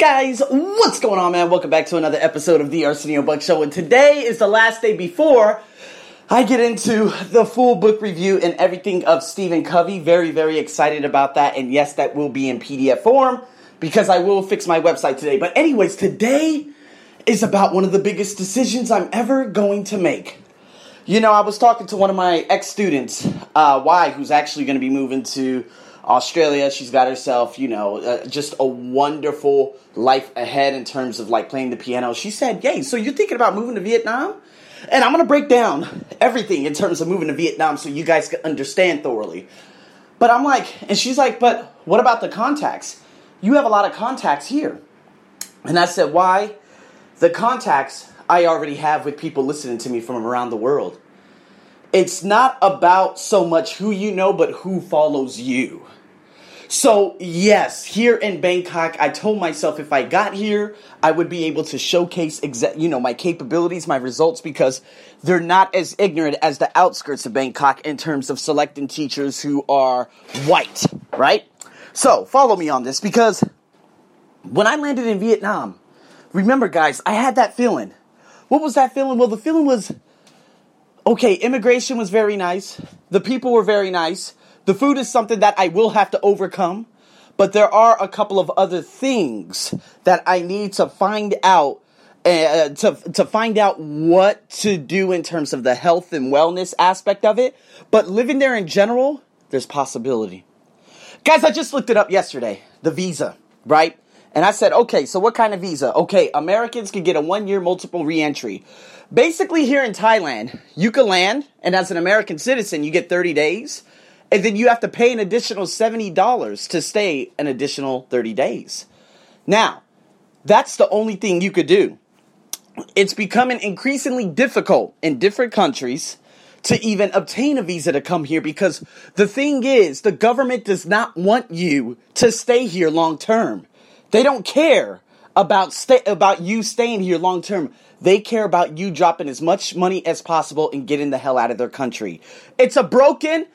Guys, what's going on, man? Welcome back to another episode of the Arsenio Buck Show. And today is the last day before I get into the full book review and everything of Stephen Covey. Very, very excited about that. And yes, that will be in PDF form because I will fix my website today. But, anyways, today is about one of the biggest decisions I'm ever going to make. You know, I was talking to one of my ex students, uh, Y, who's actually going to be moving to Australia. She's got herself, you know, uh, just a wonderful life ahead in terms of like playing the piano. She said, Yay, so you're thinking about moving to Vietnam? And I'm going to break down everything in terms of moving to Vietnam so you guys can understand thoroughly. But I'm like, and she's like, but what about the contacts? You have a lot of contacts here. And I said, why? The contacts I already have with people listening to me from around the world. It's not about so much who you know, but who follows you. So, yes, here in Bangkok, I told myself if I got here, I would be able to showcase exa- you know, my capabilities, my results because they're not as ignorant as the outskirts of Bangkok in terms of selecting teachers who are white, right? So, follow me on this because when I landed in Vietnam, remember guys, I had that feeling. What was that feeling? Well, the feeling was okay, immigration was very nice. The people were very nice. The food is something that I will have to overcome. But there are a couple of other things that I need to find out uh, to to find out what to do in terms of the health and wellness aspect of it. But living there in general, there's possibility. Guys, I just looked it up yesterday. The visa, right? And I said, okay, so what kind of visa? Okay, Americans can get a one year multiple reentry. Basically, here in Thailand, you can land, and as an American citizen, you get 30 days, and then you have to pay an additional $70 to stay an additional 30 days. Now, that's the only thing you could do. It's becoming increasingly difficult in different countries to even obtain a visa to come here because the thing is, the government does not want you to stay here long term. They don't care about stay about you staying here long term. They care about you dropping as much money as possible and getting the hell out of their country. It's a broken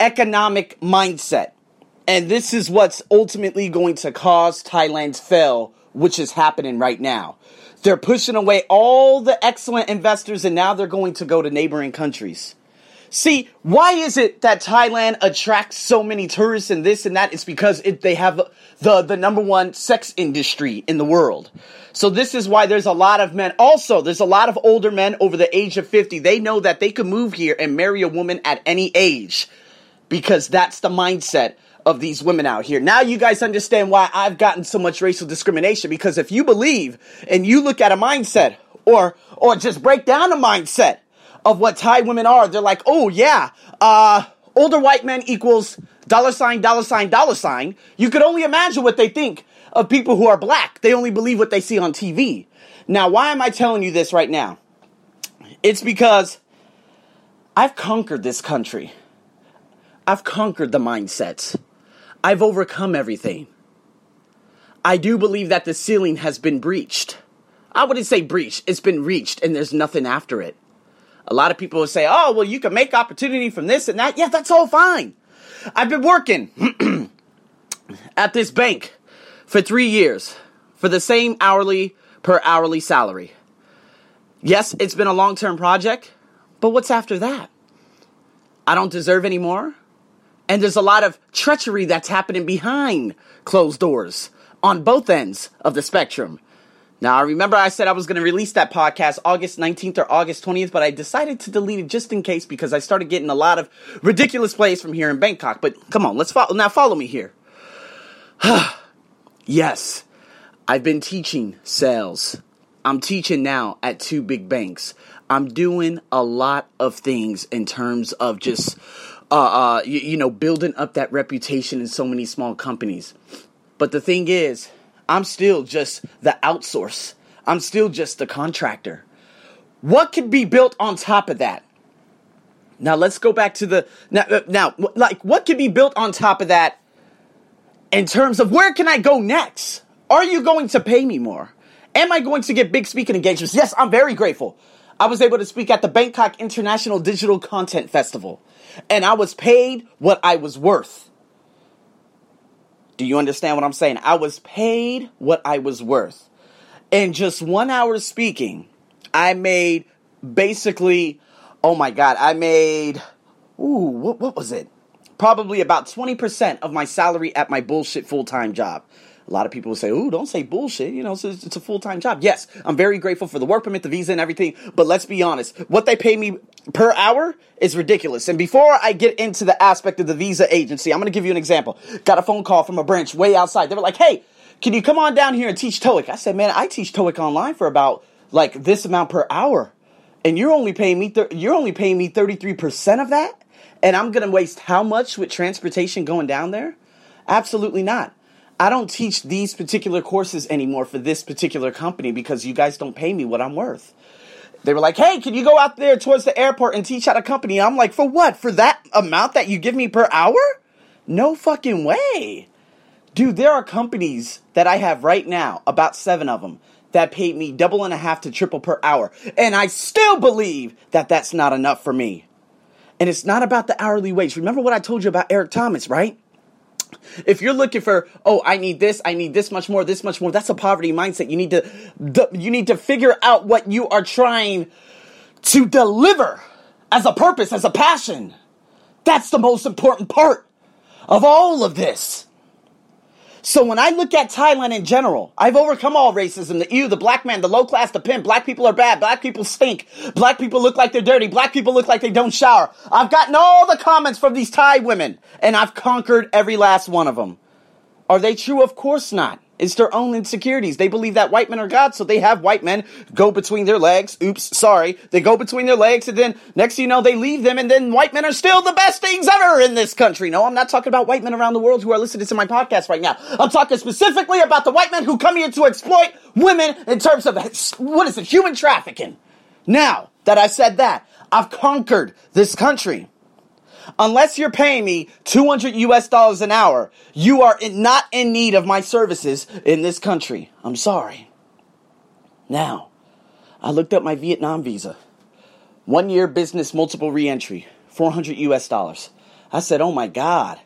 economic mindset. And this is what's ultimately going to cause Thailand's fail, which is happening right now. They're pushing away all the excellent investors and now they're going to go to neighboring countries. See, why is it that Thailand attracts so many tourists and this and that? It's because it, they have the, the number one sex industry in the world. So this is why there's a lot of men. Also, there's a lot of older men over the age of 50. They know that they can move here and marry a woman at any age because that's the mindset of these women out here. Now you guys understand why I've gotten so much racial discrimination because if you believe and you look at a mindset or or just break down a mindset of what Thai women are. They're like, oh yeah, uh, older white men equals dollar sign, dollar sign, dollar sign. You could only imagine what they think of people who are black. They only believe what they see on TV. Now, why am I telling you this right now? It's because I've conquered this country. I've conquered the mindsets. I've overcome everything. I do believe that the ceiling has been breached. I wouldn't say breached, it's been reached and there's nothing after it. A lot of people will say, oh, well, you can make opportunity from this and that. Yeah, that's all fine. I've been working at this bank for three years for the same hourly per hourly salary. Yes, it's been a long term project, but what's after that? I don't deserve any more. And there's a lot of treachery that's happening behind closed doors on both ends of the spectrum. Now, I remember I said I was going to release that podcast August 19th or August 20th, but I decided to delete it just in case because I started getting a lot of ridiculous plays from here in Bangkok. But come on, let's follow. Now, follow me here. yes, I've been teaching sales. I'm teaching now at two big banks. I'm doing a lot of things in terms of just, uh, uh, you, you know, building up that reputation in so many small companies. But the thing is, I'm still just the outsource. I'm still just the contractor. What could be built on top of that? Now let's go back to the now, uh, now like what could be built on top of that in terms of where can I go next? Are you going to pay me more? Am I going to get big speaking engagements? Yes, I'm very grateful. I was able to speak at the Bangkok International Digital Content Festival, and I was paid what I was worth. Do you understand what I'm saying? I was paid what I was worth. In just one hour speaking, I made basically, oh my God, I made, ooh, what, what was it? Probably about 20% of my salary at my bullshit full time job. A lot of people will say, "Ooh, don't say bullshit." You know, it's, it's a full time job. Yes, I'm very grateful for the work permit, the visa, and everything. But let's be honest, what they pay me per hour is ridiculous. And before I get into the aspect of the visa agency, I'm going to give you an example. Got a phone call from a branch way outside. They were like, "Hey, can you come on down here and teach TOEIC?" I said, "Man, I teach TOEIC online for about like this amount per hour, and you're only paying me you're only paying me 33 percent of that." And I'm going to waste how much with transportation going down there? Absolutely not. I don't teach these particular courses anymore for this particular company because you guys don't pay me what I'm worth. They were like, hey, can you go out there towards the airport and teach at a company? I'm like, for what? For that amount that you give me per hour? No fucking way. Dude, there are companies that I have right now, about seven of them, that paid me double and a half to triple per hour. And I still believe that that's not enough for me. And it's not about the hourly wage. Remember what I told you about Eric Thomas, right? If you're looking for, oh, I need this, I need this much more, this much more, that's a poverty mindset. You need to, you need to figure out what you are trying to deliver as a purpose, as a passion. That's the most important part of all of this. So when I look at Thailand in general, I've overcome all racism. The you, the black man, the low class, the pimp. Black people are bad. Black people stink. Black people look like they're dirty. Black people look like they don't shower. I've gotten all the comments from these Thai women, and I've conquered every last one of them. Are they true? Of course not. It's their own insecurities. They believe that white men are God, so they have white men go between their legs. Oops, sorry. They go between their legs, and then next you know, they leave them, and then white men are still the best things ever in this country. No, I'm not talking about white men around the world who are listening to my podcast right now. I'm talking specifically about the white men who come here to exploit women in terms of, what is it, human trafficking. Now that I said that, I've conquered this country unless you're paying me 200 US dollars an hour, you are in, not in need of my services in this country. I'm sorry. Now, I looked up my Vietnam visa. One year business multiple reentry, 400 US dollars. I said, oh my God.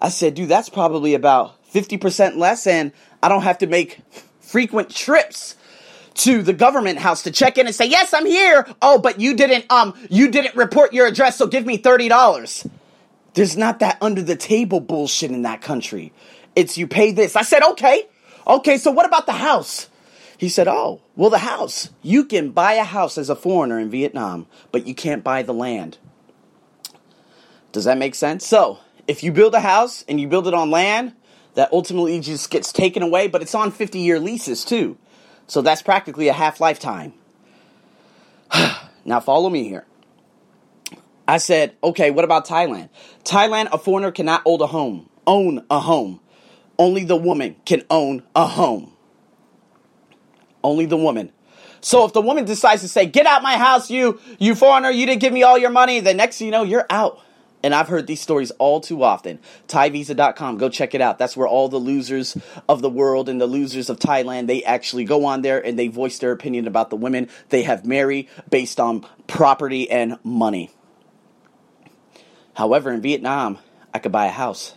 I said, dude, that's probably about 50% less, and I don't have to make frequent trips to the government house to check in and say, "Yes, I'm here." Oh, but you didn't um you didn't report your address, so give me $30. There's not that under the table bullshit in that country. It's you pay this. I said, "Okay. Okay, so what about the house?" He said, "Oh, well the house. You can buy a house as a foreigner in Vietnam, but you can't buy the land." Does that make sense? So, if you build a house and you build it on land that ultimately just gets taken away, but it's on 50 year leases too. So that's practically a half lifetime. now follow me here. I said, okay, what about Thailand? Thailand, a foreigner cannot own a home. Own a home. Only the woman can own a home. Only the woman. So if the woman decides to say, "Get out my house, you you foreigner! You didn't give me all your money," the next thing you know, you're out. And I've heard these stories all too often. ThaiVisa.com, go check it out. That's where all the losers of the world and the losers of Thailand, they actually go on there and they voice their opinion about the women they have married based on property and money. However, in Vietnam, I could buy a house.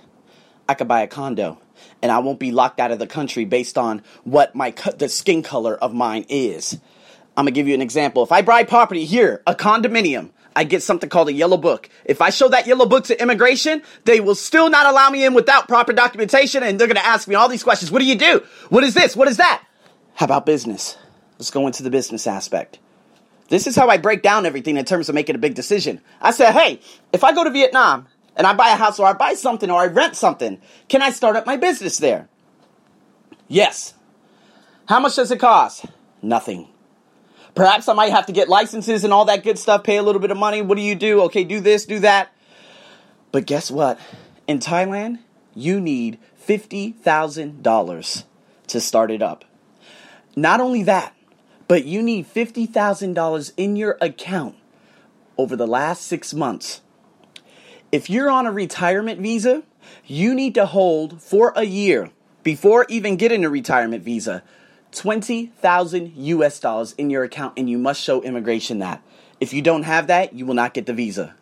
I could buy a condo. And I won't be locked out of the country based on what my the skin color of mine is. I'm gonna give you an example. If I buy property here, a condominium, I get something called a yellow book. If I show that yellow book to immigration, they will still not allow me in without proper documentation and they're going to ask me all these questions. What do you do? What is this? What is that? How about business? Let's go into the business aspect. This is how I break down everything in terms of making a big decision. I said, hey, if I go to Vietnam and I buy a house or I buy something or I rent something, can I start up my business there? Yes. How much does it cost? Nothing. Perhaps I might have to get licenses and all that good stuff, pay a little bit of money. What do you do? Okay, do this, do that. But guess what? In Thailand, you need $50,000 to start it up. Not only that, but you need $50,000 in your account over the last six months. If you're on a retirement visa, you need to hold for a year before even getting a retirement visa 20,000 US dollars in your account and you must show immigration that. If you don't have that, you will not get the visa.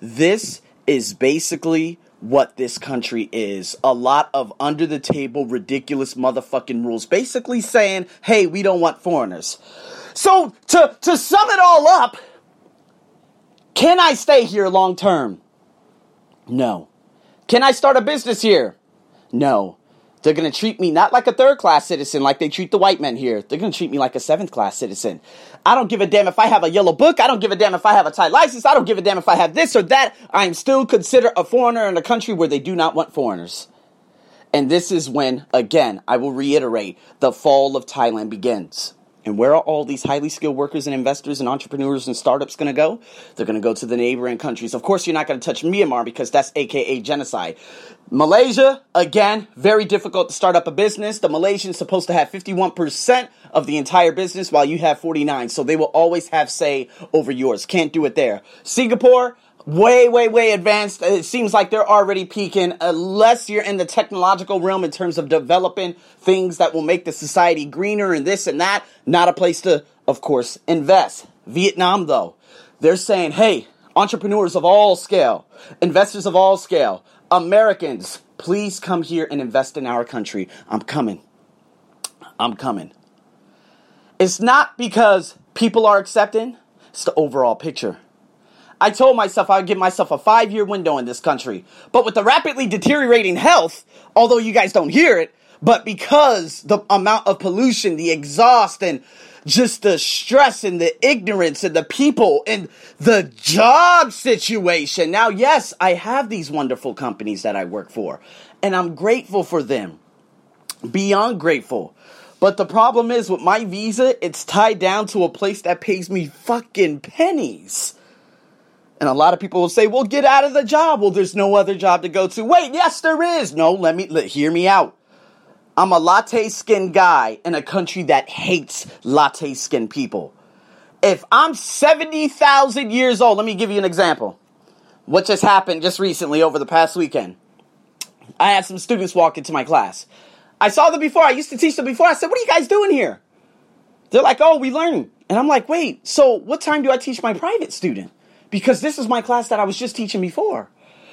This is basically what this country is. A lot of under the table, ridiculous motherfucking rules. Basically saying, hey, we don't want foreigners. So, to, to sum it all up, can I stay here long term? No. Can I start a business here? No. They're going to treat me not like a third class citizen like they treat the white men here. They're going to treat me like a seventh class citizen. I don't give a damn if I have a yellow book. I don't give a damn if I have a Thai license. I don't give a damn if I have this or that. I am still considered a foreigner in a country where they do not want foreigners. And this is when, again, I will reiterate, the fall of Thailand begins. And where are all these highly skilled workers and investors and entrepreneurs and startups going to go? They're going to go to the neighboring countries. Of course, you're not going to touch Myanmar because that's AKA genocide. Malaysia, again, very difficult to start up a business. The Malaysians supposed to have 51% of the entire business while you have 49. So they will always have say over yours. Can't do it there. Singapore, way, way, way advanced. It seems like they're already peaking, unless you're in the technological realm in terms of developing things that will make the society greener and this and that. Not a place to, of course, invest. Vietnam, though, they're saying, hey, entrepreneurs of all scale, investors of all scale, Americans, please come here and invest in our country. I'm coming. I'm coming. It's not because people are accepting, it's the overall picture. I told myself I would give myself a five year window in this country. But with the rapidly deteriorating health, although you guys don't hear it, but because the amount of pollution, the exhaust, and just the stress and the ignorance and the people and the job situation. Now, yes, I have these wonderful companies that I work for, and I'm grateful for them. Beyond grateful. But the problem is with my visa, it's tied down to a place that pays me fucking pennies. And a lot of people will say, well, get out of the job. Well, there's no other job to go to. Wait, yes, there is. No, let me, let, hear me out. I'm a latte skin guy in a country that hates latte skin people. If I'm 70,000 years old, let me give you an example. What just happened just recently over the past weekend? I had some students walk into my class. I saw them before. I used to teach them before. I said, What are you guys doing here? They're like, Oh, we learn. And I'm like, Wait, so what time do I teach my private student? Because this is my class that I was just teaching before.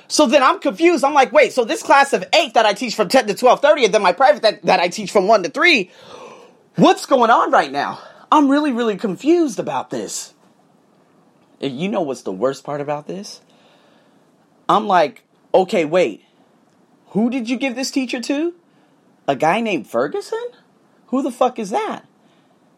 So then I'm confused. I'm like, wait, so this class of eight that I teach from 10 to 12:30 and then my private that, that I teach from 1 to 3, what's going on right now? I'm really, really confused about this. You know what's the worst part about this? I'm like, okay, wait. Who did you give this teacher to? A guy named Ferguson? Who the fuck is that?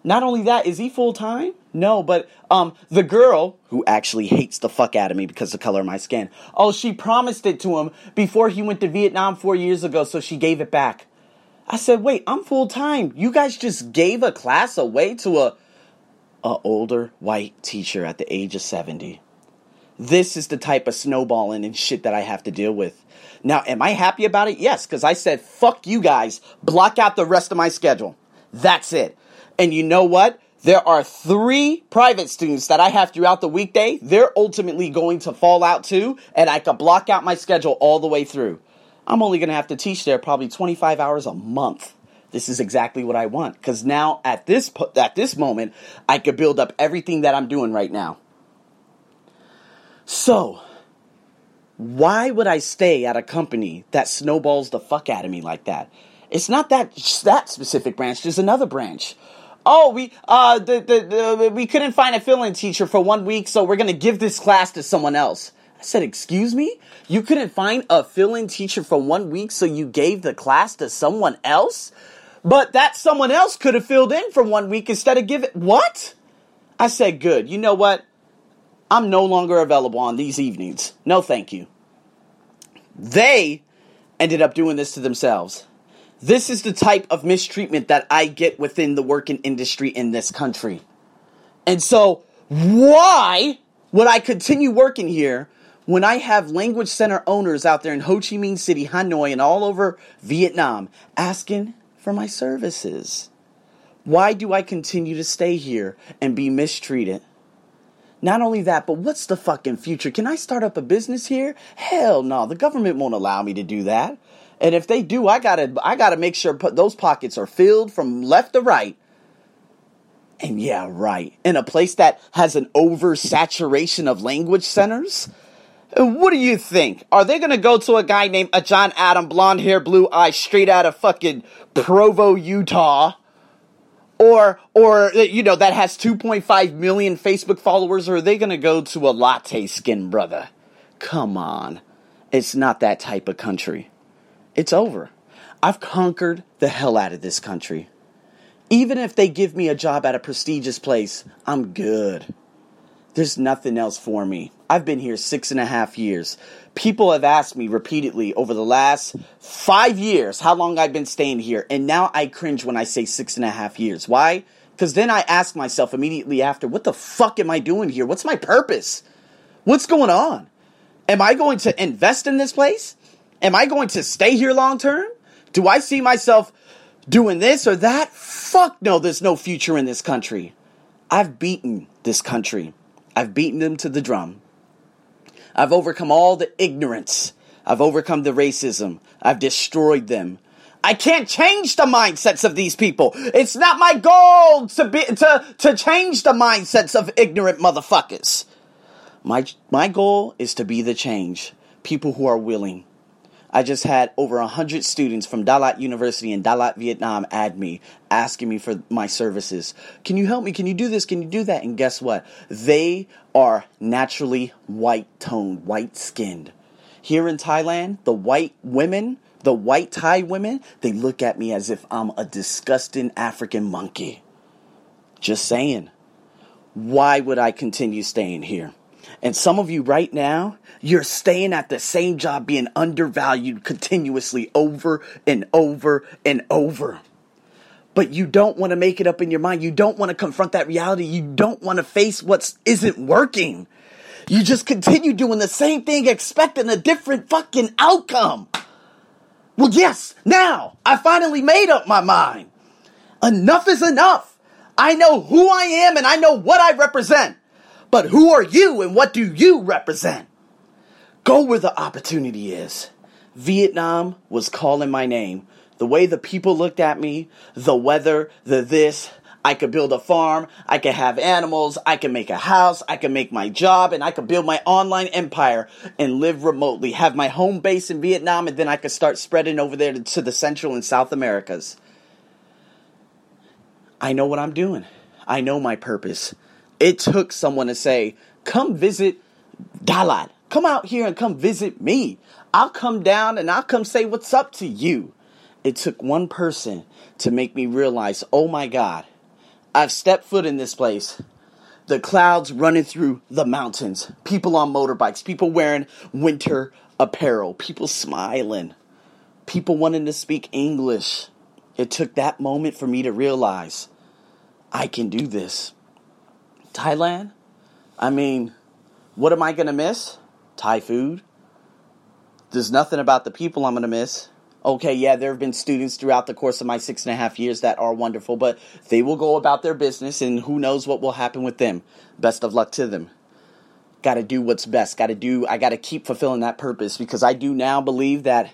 Not only that, is he full time? No, but um, the girl who actually hates the fuck out of me because of the color of my skin. Oh, she promised it to him before he went to Vietnam four years ago, so she gave it back. I said, "Wait, I'm full time. You guys just gave a class away to a a older white teacher at the age of 70." This is the type of snowballing and shit that I have to deal with. Now, am I happy about it? Yes, because I said, fuck you guys, block out the rest of my schedule. That's it. And you know what? There are three private students that I have throughout the weekday. They're ultimately going to fall out too, and I can block out my schedule all the way through. I'm only going to have to teach there probably 25 hours a month. This is exactly what I want because now at this at this moment I could build up everything that I'm doing right now. So, why would I stay at a company that snowballs the fuck out of me like that? It's not that that specific branch. There's another branch oh, we uh, the, the, the, we couldn't find a fill-in teacher for one week, so we're gonna give this class to someone else. I said, excuse me? You couldn't find a fill-in teacher for one week, so you gave the class to someone else? But that someone else could have filled in for one week instead of giving what? I said, good. You know what? I'm no longer available on these evenings. No, thank you. They ended up doing this to themselves. This is the type of mistreatment that I get within the working industry in this country. And so, why would I continue working here when I have language center owners out there in Ho Chi Minh City, Hanoi, and all over Vietnam asking for my services? Why do I continue to stay here and be mistreated? Not only that, but what's the fucking future? Can I start up a business here? Hell no, the government won't allow me to do that. And if they do, I gotta I gotta make sure those pockets are filled from left to right. And yeah, right. In a place that has an oversaturation of language centers, What do you think? Are they gonna go to a guy named a John Adam, blonde hair, blue eyes, straight out of fucking Provo, Utah? Or, or, you know, that has 2.5 million Facebook followers, or are they gonna go to a latte skin brother? Come on. It's not that type of country. It's over. I've conquered the hell out of this country. Even if they give me a job at a prestigious place, I'm good. There's nothing else for me. I've been here six and a half years. People have asked me repeatedly over the last five years how long I've been staying here, and now I cringe when I say six and a half years. Why? Because then I ask myself immediately after, what the fuck am I doing here? What's my purpose? What's going on? Am I going to invest in this place? Am I going to stay here long term? Do I see myself doing this or that? Fuck no, there's no future in this country. I've beaten this country. I've beaten them to the drum. I've overcome all the ignorance. I've overcome the racism. I've destroyed them. I can't change the mindsets of these people. It's not my goal to be to to change the mindsets of ignorant motherfuckers. My my goal is to be the change. People who are willing. I just had over 100 students from Dalat University in Dalat, Vietnam add me, asking me for my services. Can you help me? Can you do this? Can you do that? And guess what? They are naturally white toned, white skinned. Here in Thailand, the white women, the white Thai women, they look at me as if I'm a disgusting African monkey. Just saying. Why would I continue staying here? And some of you right now, you're staying at the same job being undervalued continuously over and over and over. But you don't want to make it up in your mind. You don't want to confront that reality. You don't want to face what isn't working. You just continue doing the same thing, expecting a different fucking outcome. Well, yes, now I finally made up my mind. Enough is enough. I know who I am and I know what I represent. But who are you and what do you represent? Go where the opportunity is. Vietnam was calling my name. The way the people looked at me, the weather, the this, I could build a farm, I could have animals, I could make a house, I could make my job, and I could build my online empire and live remotely, have my home base in Vietnam, and then I could start spreading over there to the Central and South Americas. I know what I'm doing. I know my purpose. It took someone to say, come visit Dalat. Come out here and come visit me. I'll come down and I'll come say what's up to you. It took one person to make me realize, oh my God, I've stepped foot in this place. The clouds running through the mountains, people on motorbikes, people wearing winter apparel, people smiling, people wanting to speak English. It took that moment for me to realize I can do this. Thailand? I mean, what am I going to miss? Thai food. There's nothing about the people I'm going to miss. Okay, yeah, there have been students throughout the course of my six and a half years that are wonderful, but they will go about their business and who knows what will happen with them. Best of luck to them. Got to do what's best. Got to do, I got to keep fulfilling that purpose because I do now believe that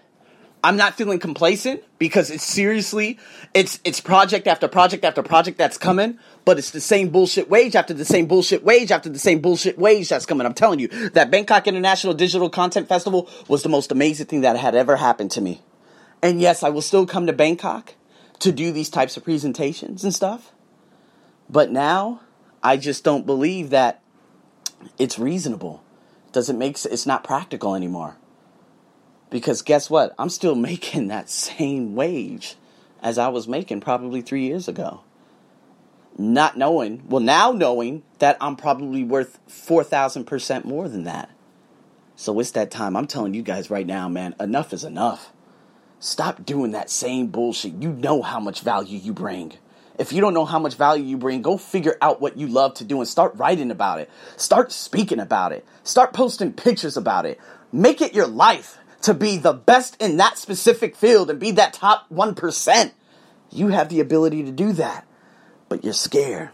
I'm not feeling complacent because it's seriously it's it's project after project after project that's coming, but it's the same bullshit wage after the same bullshit wage after the same bullshit wage that's coming. I'm telling you, that Bangkok International Digital Content Festival was the most amazing thing that had ever happened to me. And yes, I will still come to Bangkok to do these types of presentations and stuff. But now I just don't believe that it's reasonable. Doesn't make it's not practical anymore. Because guess what? I'm still making that same wage as I was making probably three years ago. Not knowing, well, now knowing that I'm probably worth 4,000% more than that. So it's that time. I'm telling you guys right now, man, enough is enough. Stop doing that same bullshit. You know how much value you bring. If you don't know how much value you bring, go figure out what you love to do and start writing about it. Start speaking about it. Start posting pictures about it. Make it your life to be the best in that specific field and be that top 1%. You have the ability to do that, but you're scared.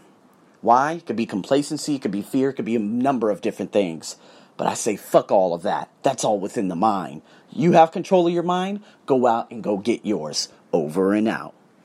Why? It could be complacency, it could be fear, it could be a number of different things. But I say, fuck all of that. That's all within the mind. You have control of your mind, go out and go get yours. Over and out.